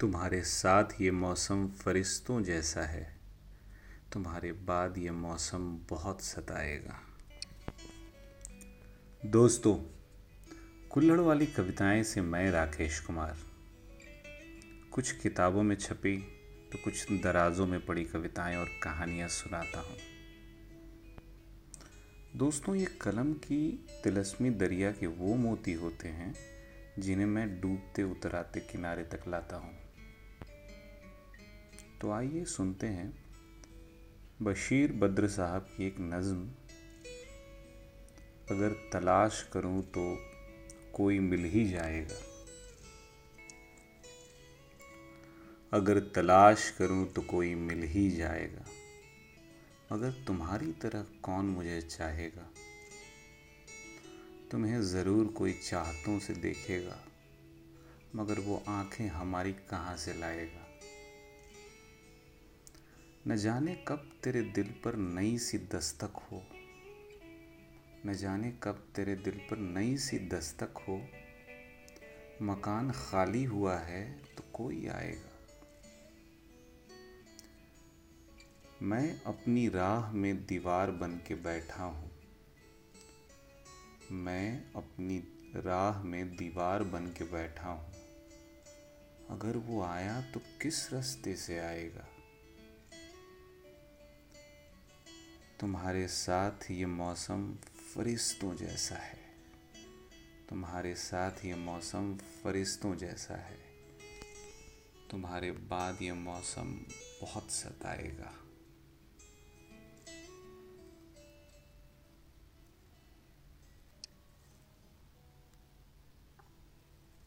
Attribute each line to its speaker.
Speaker 1: तुम्हारे साथ ये मौसम फरिश्तों जैसा है। तुम्हारे बाद ये मौसम बहुत सताएगा। दोस्तों कुल्लड़ वाली कविताएँ से मैं राकेश कुमार। कुछ किताबों में छपी तो कुछ दराजों में पड़ी कविताएँ और कहानियाँ सुनाता हूँ। दोस्तों, ये कलम की तिलस्मी दरिया के वो मोती होते हैं, जिन्हें मैं डूबते उतराते किनारे तक लाता हूँ। तो आइए सुनते हैं बशीर बद्र साहब की एक नज़म। अगर तलाश करूँ तो कोई मिल ही जाएगा। अगर तलाश करूँ तो कोई मिल ही जाएगा। मगर तुम्हारी तरह कौन मुझे चाहेगा? तुम्हें ज़रूर कोई चाहतों से देखेगा, मगर वो आँखें हमारी कहाँ से लाएगा? न जाने कब तेरे दिल पर नई सी दस्तक हो। न जाने कब तेरे दिल पर नई सी दस्तक हो। मकान खाली हुआ है तो कोई आएगा। मैं अपनी राह में दीवार बन के बैठा हूँ। मैं अपनी राह में दीवार बन के बैठा हूँ। अगर वो आया तो किस रास्ते से आएगा? तुम्हारे साथ ये मौसम फरिश्तों जैसा है। तुम्हारे साथ ये मौसम फरिश्तों जैसा है। तुम्हारे बाद ये मौसम बहुत सताएगा।